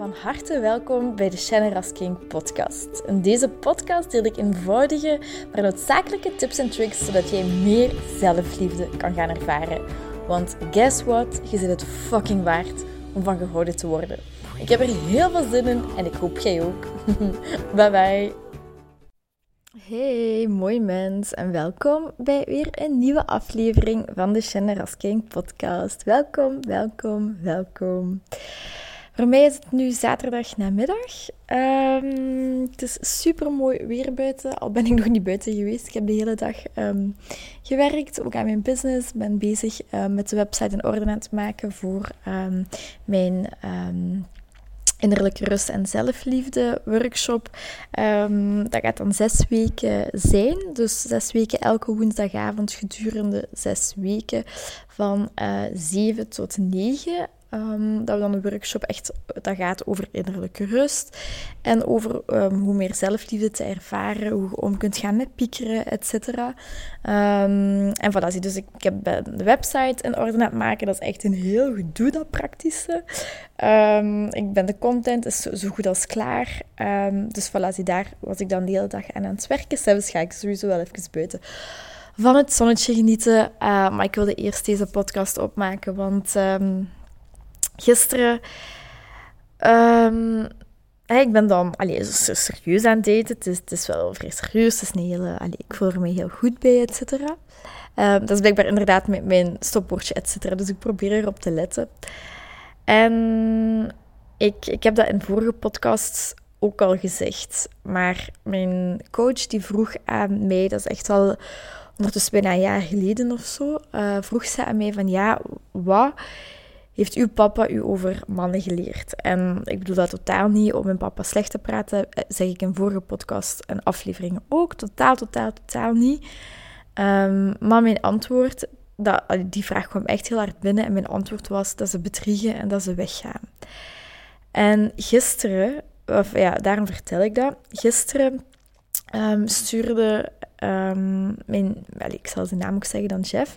Van harte welkom bij de Shannon King podcast. In deze podcast deel ik eenvoudige, maar noodzakelijke tips en tricks zodat jij meer zelfliefde kan gaan ervaren. Want guess what? Je zit het fucking waard om van gehouden te worden. Ik heb er heel veel zin in en ik hoop jij ook. bye bye. Hey, mooi mens en welkom bij weer een nieuwe aflevering van de Shannon King podcast. Welkom, welkom, welkom. Voor mij is het nu zaterdag namiddag. Um, het is super mooi weer buiten, al ben ik nog niet buiten geweest. Ik heb de hele dag ehm, gewerkt, ook aan mijn business. ben bezig uh, met de website in orde aan maken voor um, mijn innerlijke rust en zelfliefde workshop. dat gaat dan zes weken zijn. Dus zes weken elke woensdagavond gedurende zes weken van uh, eh, 7 tot 9. Um, dat we dan een workshop echt, dat gaat over innerlijke rust en over um, hoe meer zelfliefde te ervaren, hoe je om kunt gaan met piekeren, et cetera. Um, en voilà, dus ik, heb de website in orde aan het maken, dat is echt een heel gedoe, dat praktische. ik ben de content is zo, goed als klaar. dus voilà, zie, daar was ik dan de hele dag aan aan het werken. Zelfs ga ik sowieso wel even buiten van het zonnetje genieten. Uh, maar ik wilde eerst deze podcast opmaken, want gisteren. Um, ik ben dan allee, zo serieus aan het daten. Het is, het is wel vrij serieus. Het is een hele, allee, ik voel er me heel goed bij, et cetera. Um, dat is blijkbaar inderdaad met mijn stopwoordje, et cetera. Dus ik probeer erop te letten. En ik, ik heb dat in vorige podcasts ook al gezegd. Maar mijn coach die vroeg aan mij, dat is echt al ondertussen bijna een jaar geleden of zo, uh, vroeg ze aan mij van ja, wat heeft uw papa u over mannen geleerd? En ik bedoel dat totaal niet om mijn papa slecht te praten, eh, zeg ik in vorige podcast en afleveringen ook. Totaal, totaal, totaal niet. Um, maar mijn antwoord, dat, die vraag kwam echt heel hard binnen en mijn antwoord was dat ze bedriegen en dat ze weggaan. En gisteren, of ja, daarom vertel ik dat. Gisteren um, stuurde um, mijn, ik zal zijn naam ook zeggen dan chef.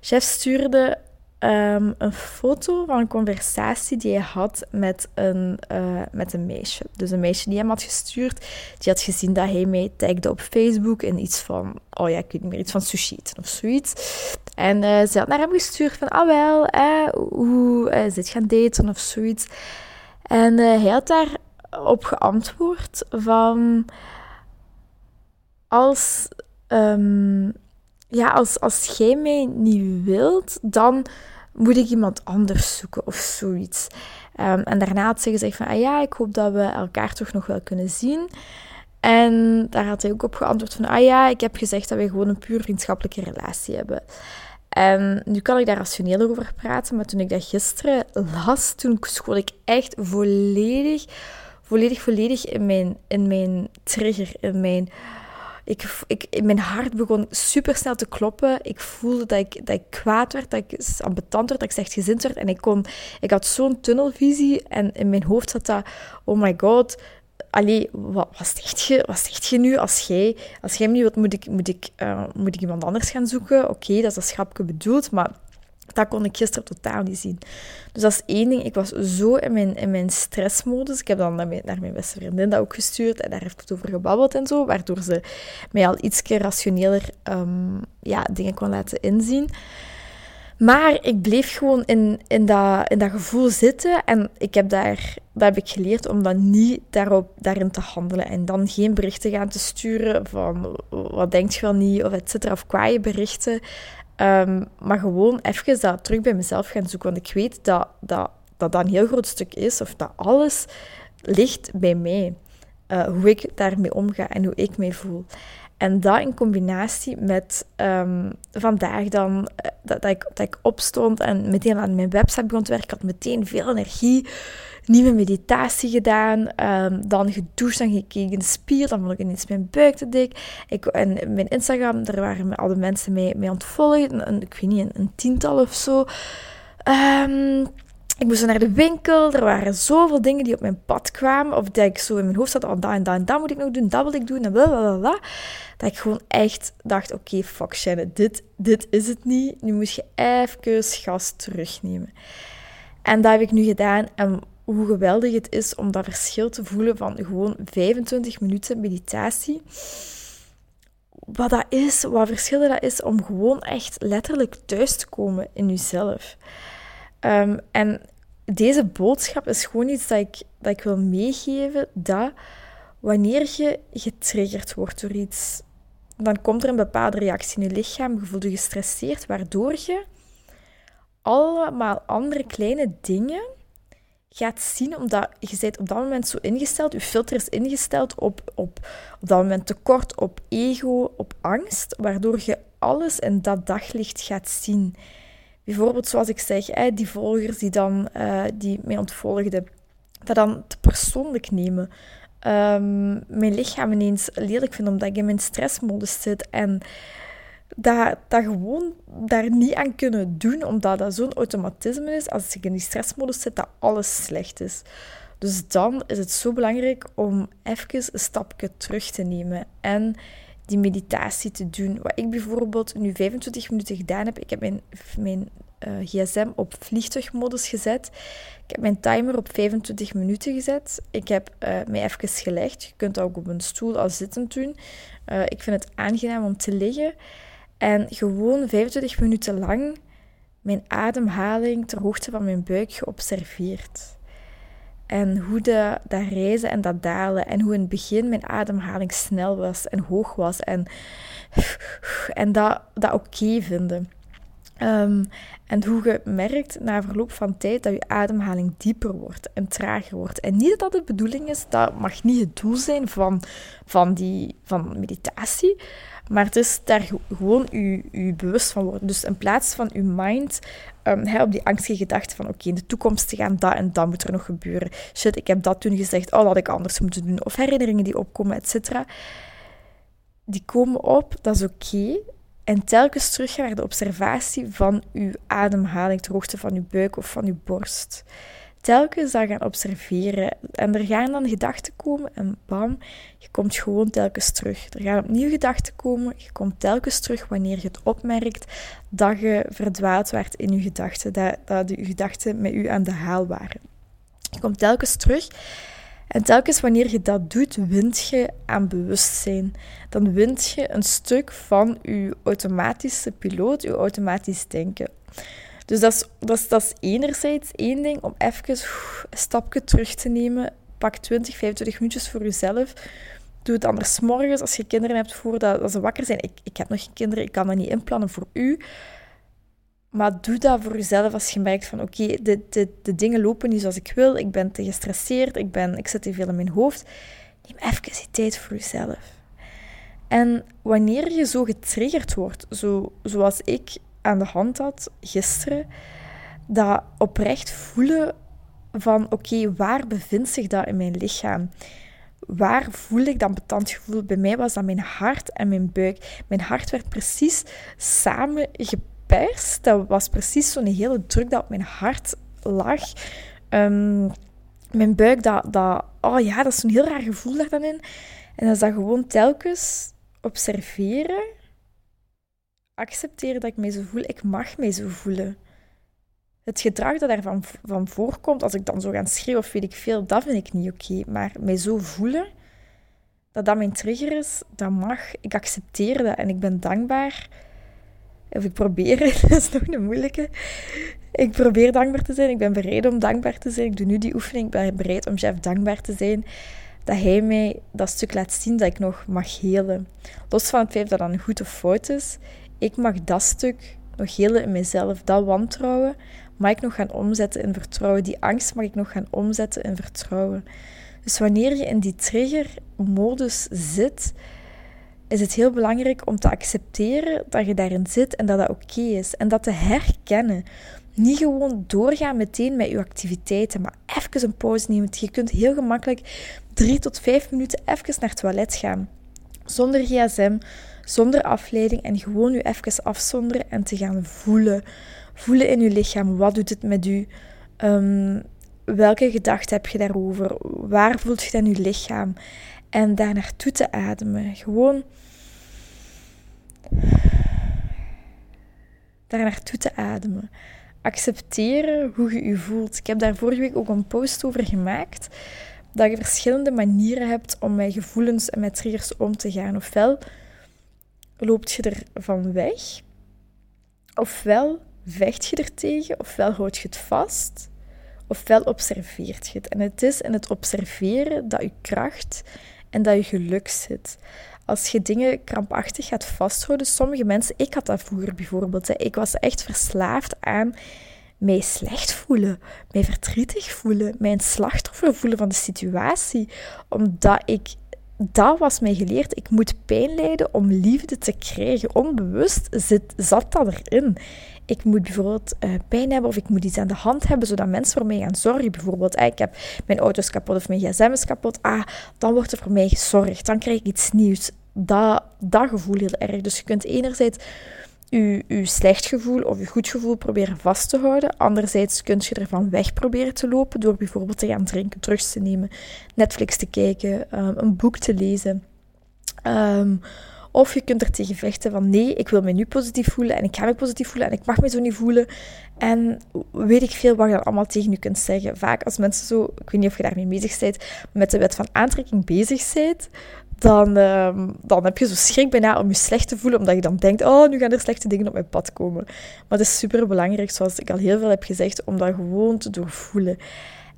Chef stuurde um, een foto van een conversatie die hij had met een, uh, met een meisje. Dus een meisje die hem had gestuurd, die had gezien dat hij mij tagde op Facebook in iets van, oh ja, ik weet niet meer, iets van sushi of zoiets. En uh, ze had naar hem gestuurd van, ah wel, eh, hoe uh, zit gaan daten of zoiets. En hij had daarop geantwoord van, als... Um, ja, als, als jij mij niet wilt, dan moet ik iemand anders zoeken of zoiets. Um, en daarna had ze gezegd van, ah ja, ik hoop dat we elkaar toch nog wel kunnen zien. En daar had hij ook op geantwoord van, ah ja, ik heb gezegd dat wij gewoon een puur vriendschappelijke relatie hebben. En nu kan ik daar rationeel over praten, maar toen ik dat gisteren las, toen schoot ik echt volledig, volledig, volledig in mijn, in mijn trigger, in mijn ik, ik, mijn hart begon super snel te kloppen. Ik voelde dat ik, dat ik kwaad werd, dat ik ambetant werd, dat ik slecht gezind werd. En ik, kon, ik had zo'n tunnelvisie en in mijn hoofd zat dat, oh my god, allee, wat, wat, zegt je, wat zegt je nu als jij, als jij me niet wilt, moet ik, moet, ik, uh, moet ik iemand anders gaan zoeken? Oké, dat is een schapje bedoeld, maar dat kon ik gisteren totaal niet zien. Dus dat is één ding. Ik was zo in mijn, in mijn stressmodus. Ik heb dan naar mijn, naar mijn beste vriendin dat ook gestuurd. En daar heeft het over gebabbeld en zo. Waardoor ze mij al iets rationeler um, ja, dingen kon laten inzien. Maar ik bleef gewoon in, in, dat, in dat gevoel zitten. En ik heb daar, dat heb ik geleerd om dan niet daarop, daarin te handelen. En dan geen berichten gaan te sturen van wat denkt je wel niet, of et cetera. Of kwaaie berichten. Um, maar gewoon even dat terug bij mezelf gaan zoeken. Want ik weet dat dat, dat, dat een heel groot stuk is, of dat alles ligt bij mij. Uh, hoe ik daarmee omga en hoe ik me voel. En dat in combinatie met um, vandaag dan, eh, dat, dat, ik, dat ik opstond en meteen aan mijn website begon te werken. Ik had meteen veel energie nieuwe meditatie gedaan, um, dan gedoucht, dan gekeken in de spier, dan vond ik ineens mijn buik te dik. Ik, en mijn Instagram, daar waren alle mensen mee, mee een, ik weet niet, een, tiental of zo. Um, ik moest naar de winkel, er waren zoveel dingen die op mijn pad kwamen, of dat ik zo in mijn hoofd zat, oh, dat en dat en dat moet ik nog doen, dat wil ik doen, en blablabla. Dat ik gewoon echt dacht, oké, fuck Shannon, dit, dit is het niet. Nu moet je even gas terugnemen. En dat heb ik nu gedaan. En hoe geweldig het is om dat verschil te voelen van gewoon 25 minuten meditatie. Wat dat is, wat verschil dat is om gewoon echt letterlijk thuis te komen in jezelf. Um, en deze boodschap is gewoon iets dat ik, dat ik wil meegeven, dat wanneer je getriggerd wordt door iets, dan komt er een bepaalde reactie in je lichaam, je voelt je gestresseerd, waardoor je allemaal andere kleine dingen gaat zien, omdat je bent op dat moment zo ingesteld, je filter is ingesteld op, op, op dat moment tekort, op ego, op angst, waardoor je alles in dat daglicht gaat zien. Bijvoorbeeld, zoals ik zeg, die volgers die, dan, uh, die mij ontvolgden, dat dan te persoonlijk nemen. Um, mijn lichaam ineens lelijk vinden omdat ik in mijn stressmodus zit en dat, dat gewoon daar niet aan kunnen doen, omdat dat zo'n automatisme is, als ik in die stressmodus zit, dat alles slecht is. Dus dan is het zo belangrijk om even een stapje terug te nemen en die meditatie te doen. Wat ik bijvoorbeeld nu 25 minuten gedaan heb, ik heb mijn, mijn uh, gsm op vliegtuigmodus gezet. Ik heb mijn timer op 25 minuten gezet. Ik heb uh, mij even gelegd. Je kunt dat ook op een stoel al zittend doen. Uh, ik vind het aangenaam om te liggen. En gewoon 25 minuten lang mijn ademhaling ter hoogte van mijn buik geobserveerd. En hoe de, dat reizen en dat dalen. En hoe in het begin mijn ademhaling snel was en hoog was. En, en dat, dat oké vinden. Um, en hoe je merkt na verloop van tijd dat je ademhaling dieper wordt en trager wordt. En niet dat dat de bedoeling is, dat mag niet het doel zijn van, van, die, van meditatie. Maar het is daar gewoon je, je bewust van worden. Dus in plaats van je mind um, op die angstige gedachte van oké, in de toekomst te gaan, dat en dat moet er nog gebeuren. Shit, ik heb dat toen gezegd, oh, dat had ik anders moeten doen. Of herinneringen die opkomen, et cetera. Die komen op, dat is oké. En telkens terug naar de observatie van uw ademhaling ter hoogte van uw buik of van uw borst. Telkens dat gaan observeren. En er gaan dan gedachten komen en bam, je komt gewoon telkens terug. Er gaan opnieuw gedachten komen. Je komt telkens terug wanneer je het opmerkt dat je verdwaald werd in je gedachten. Dat, dat je gedachten met u aan de haal waren. Je komt telkens terug en telkens wanneer je dat doet, wint je aan bewustzijn. Dan wint je een stuk van je automatische piloot, je automatisch denken. Dus dat is, dat, dat enerzijds één ding om even een stapje terug te nemen. Pak 20, 25 minuutjes voor jezelf. Doe het anders morgens als je kinderen hebt voordat dat ze wakker zijn. Ik, ik heb nog geen kinderen, ik kan dat niet inplannen voor u. Maar doe dat voor jezelf als je merkt van oké, de, de, de dingen lopen niet zoals ik wil. Ik ben te gestresseerd, ik, ben, ik zit te veel in mijn hoofd. Neem even die tijd voor jezelf. En wanneer je zo getriggerd wordt, zo, zoals ik aan de hand had gisteren, dat oprecht voelen van oké, waar bevindt zich dat in mijn lichaam? Waar voel ik dat betant gevoel? Bij mij was dat mijn hart en mijn buik. Mijn hart werd precies samen geperst. Dat was precies zo'n hele druk dat op mijn hart lag. Um, mijn buik, dat, dat, oh ja, dat is zo'n heel raar gevoel daar dan in. En dat is dat gewoon telkens observeren, accepteren dat ik mij zo voel. Ik mag mij zo voelen. Het gedrag dat daarvan van voorkomt, als ik dan zo ga schreeuwen of weet ik veel, dat vind ik niet oké. Maar mij zo voelen, dat dat mijn trigger is, dat mag. Ik accepteer dat en ik ben dankbaar. Of ik probeer, dat is nog een moeilijke. Ik probeer dankbaar te zijn. Ik ben bereid om dankbaar te zijn. Ik doe nu die oefening. Ik ben bereid om Jeff dankbaar te zijn. Dat hij mij dat stuk laat zien dat ik nog mag helen. Los van het feit dat dat een goed of fout is. Ik mag dat stuk nog helen in mezelf. Dat wantrouwen mag ik nog gaan omzetten in vertrouwen. Die angst mag ik nog gaan omzetten in vertrouwen. Dus wanneer je in die trigger-modus zit, is het heel belangrijk om te accepteren dat je daarin zit en dat dat oké is. En dat te herkennen. Niet gewoon doorgaan meteen met je activiteiten, maar even een pauze nemen. Je kunt heel gemakkelijk drie tot vijf minuten even naar het toilet gaan. Zonder gsm, zonder afleiding en gewoon je even afzonderen en te gaan voelen. Voelen in je lichaam. Wat doet het met u? Um, welke gedachten heb je daarover? Waar voelt je dan je lichaam? En daar naartoe te ademen. Gewoon daar naartoe te ademen. accepteren hoe je je voelt. Ik heb daar vorige week ook een post over gemaakt. Dat je verschillende manieren hebt om met gevoelens en met triggers om te gaan. Ofwel loopt je er van weg, ofwel vecht je er tegen, ofwel houd je het vast, ofwel observeert je het. En het is in het observeren dat je kracht en dat je geluk zit. Als je dingen krampachtig gaat vasthouden, sommige mensen, ik had dat vroeger bijvoorbeeld, ik was echt verslaafd aan mij slecht voelen, mij verdrietig voelen, mij een slachtoffer voelen van de situatie, omdat ik dat was mij geleerd. Ik moet pijn lijden om liefde te krijgen. Onbewust zit, zat dat erin. Ik moet bijvoorbeeld uh, pijn hebben of ik moet iets aan de hand hebben, zodat mensen voor mij gaan zorgen. Bijvoorbeeld, ah, ik heb mijn auto kapot of mijn gsm is kapot. Ah, dan wordt er voor mij gezorgd. Dan krijg ik iets nieuws. Dat, dat gevoel heel erg. Dus je kunt enerzijds je, slecht gevoel of je goed gevoel proberen vast te houden. Anderzijds kun je ervan weg proberen te lopen door bijvoorbeeld te gaan drinken, drugs te nemen, Netflix te kijken, ehm, een boek te lezen. Um, of je kunt er tegen vechten van nee, ik wil me nu positief voelen en ik ga me positief voelen en ik mag me zo niet voelen. En weet ik veel wat je dan allemaal tegen je kunt zeggen. Vaak als mensen zo, ik weet niet of je daarmee bezig bent, met de wet van aantrekking bezig bent, dan, uh, dan heb je zo schrik bijna om je slecht te voelen, omdat je dan denkt, oh, nu gaan er slechte dingen op mijn pad komen. Maar het is super belangrijk, zoals ik al heel veel heb gezegd, om dat gewoon te doorvoelen.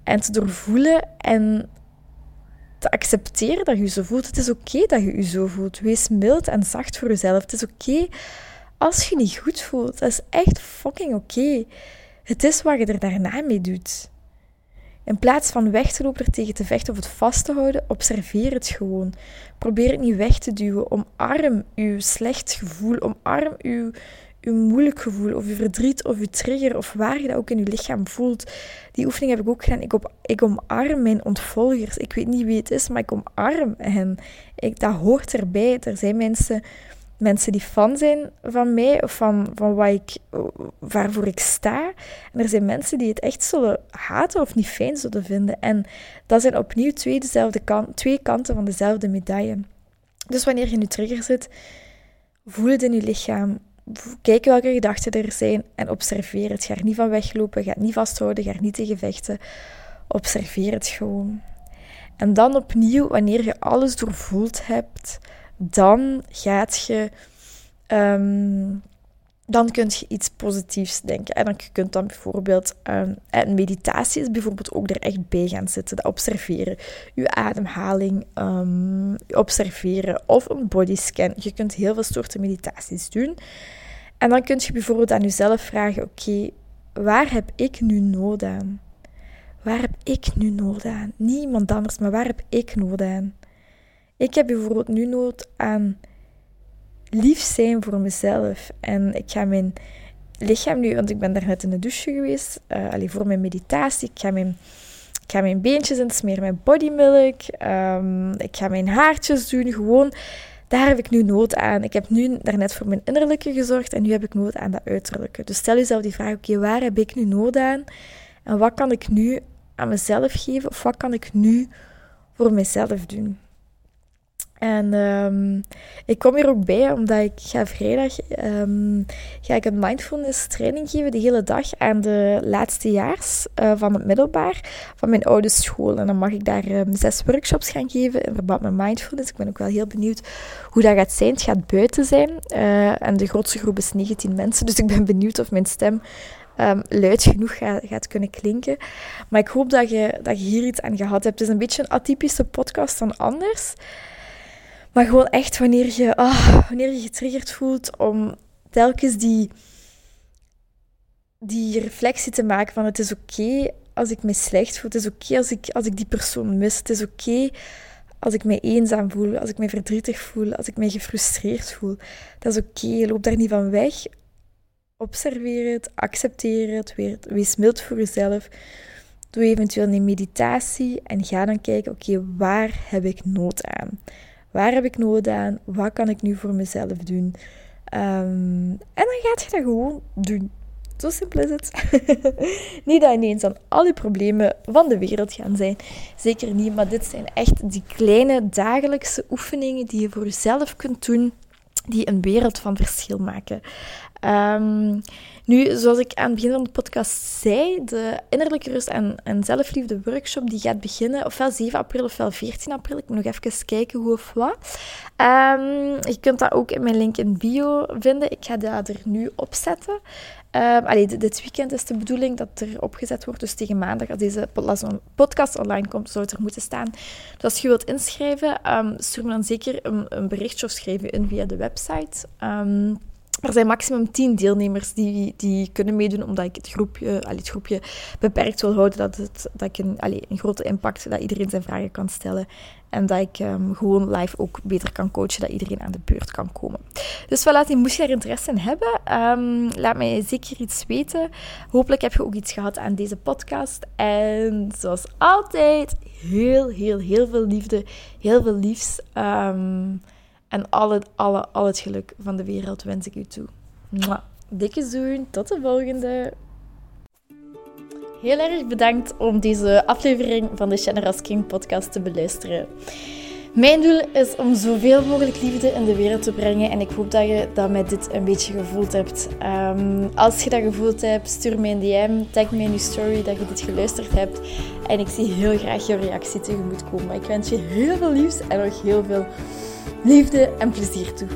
En te doorvoelen en te accepteren dat je je zo voelt. Het is oké dat je je zo voelt. Wees mild en zacht voor jezelf. Het is oké als je niet goed voelt. Dat is echt fucking oké. Het is wat je er daarna mee doet. In plaats van weg te lopen, er tegen te vechten of het vast te houden, observeer het gewoon. Probeer het niet weg te duwen. Omarm uw slecht gevoel. Omarm uw, uw moeilijk gevoel of uw verdriet of uw trigger of waar je dat ook in je lichaam voelt. Die oefening heb ik ook gedaan. Ik, op, ik omarm mijn ontvolgers. Ik weet niet wie het is, maar ik omarm hen. Ik, dat hoort erbij. Er zijn mensen mensen die fan zijn van mij of van, van wat ik, waarvoor ik sta. En er zijn mensen die het echt zullen haten of niet fijn zullen vinden. En dat zijn opnieuw twee, dezelfde kant, twee kanten van dezelfde medaille. Dus wanneer je nu trigger zit, voel het in je lichaam. Kijk welke gedachten er zijn en observeer het. Ga er niet van weglopen, ga het niet vasthouden, ga er niet tegen vechten. Observeer het gewoon. En dan opnieuw, wanneer je alles doorvoeld hebt, dan gaat je. Um, dan kun je iets positiefs denken. En dan kunt dan bijvoorbeeld, um, en meditatie is bijvoorbeeld ook er echt bij gaan zitten. Dat observeren, je ademhaling um, observeren of een bodyscan. Je kunt heel veel soorten meditaties doen. En dan kun je bijvoorbeeld aan jezelf vragen, oké, waar heb ik nu nood aan? Waar heb ik nu nood aan? Niet iemand anders, maar waar heb ik nood aan? Ik heb bijvoorbeeld nu nood aan lief zijn voor mezelf. En ik ga mijn lichaam nu, want ik ben daar net in de douche geweest, uh, allee, voor mijn meditatie. Ik ga mijn, ik ga mijn beentjes insmeren met bodymilk. Um, ik ga mijn haartjes doen, gewoon. Daar heb ik nu nood aan. Ik heb nu daarnet voor mijn innerlijke gezorgd en nu heb ik nood aan dat uiterlijke. Dus stel jezelf die vraag, oké, waar heb ik nu nood aan? En wat kan ik nu aan mezelf geven? Of wat kan ik nu voor mezelf doen? En um, ik kom hier ook bij omdat ik ga vrijdag um, ga ik een mindfulness training geven de hele dag aan de laatste jaars uh, van het middelbaar van mijn oude school. En dan mag ik daar um, zes workshops gaan geven in verband met mindfulness. Ik ben ook wel heel benieuwd hoe dat gaat zijn. Het gaat buiten zijn uh, en de grootste groep is 19 mensen. Dus ik ben benieuwd of mijn stem luid genoeg gaat, gaat, kunnen klinken. Maar ik hoop dat je, dat je hier iets aan gehad hebt. Het is een beetje een atypische podcast dan anders. Maar gewoon echt wanneer je, ah, wanneer je getriggerd voelt om telkens die, die reflectie te maken van het is oké als ik me slecht voel. Het is oké als, ik, als ik die persoon mis. Het is oké als ik me eenzaam voel, als ik me verdrietig voel, als ik me gefrustreerd voel. Dat is oké, loop daar niet van weg. Observeer het, accepteer het, wees mild voor jezelf. Doe eventueel een meditatie en ga dan kijken, oké, waar heb ik nood aan? Waar heb ik nood aan? Wat kan ik nu voor mezelf doen? Um, en dan gaat je dat gewoon doen. Zo simpel is het. niet dat ineens aan al die problemen van de wereld gaan zijn. Zeker niet, maar dit zijn echt die kleine dagelijkse oefeningen die je voor jezelf kunt doen, die een wereld van verschil maken. Ehm, nu, zoals ik aan het begin van de podcast zei, de innerlijke rust en, en zelfliefde workshop die gaat beginnen ofwel 7 april ofwel 14 april. Ik moet nog even kijken hoe of wat. Um, je kunt dat ook in mijn link in bio vinden. Ik ga dat er nu opzetten. Allee, dit weekend is de bedoeling dat er opgezet wordt. Dus tegen maandag, als deze podcast online komt, zou het er moeten staan. Dus als je wilt inschrijven, um, stuur me dan zeker een, een, berichtje of schrijf je in via de website. Um, er zijn maximum 10 deelnemers die, die kunnen meedoen, omdat ik het groepje, allee, het groepje beperkt wil houden. Dat, het, dat ik een, een grote impact, dat iedereen zijn vragen kan stellen. En dat ik um, gewoon live ook beter kan coachen, dat iedereen aan de beurt kan komen. Dus voilà, moest je daar interesse in hebben, um, laat mij zeker iets weten. Hopelijk heb je ook iets gehad aan deze podcast. En zoals altijd, heel, heel, heel veel liefde, heel veel liefs. Um, en al het, alle, al het geluk van de wereld wens ik u toe. Mwah. Dikke zoen, tot de volgende. Heel erg bedankt om deze aflevering van de Generous King podcast te beluisteren. Mijn doel is om zoveel mogelijk liefde in de wereld te brengen en ik hoop dat je dat met dit een beetje gevoeld hebt. Um, als je dat gevoeld hebt, stuur mij een DM, tag me in je story dat je dit geluisterd hebt en ik zie heel graag jouw reactie tegemoet komen. Ik wens je heel veel liefs en nog heel veel liefde en plezier toe.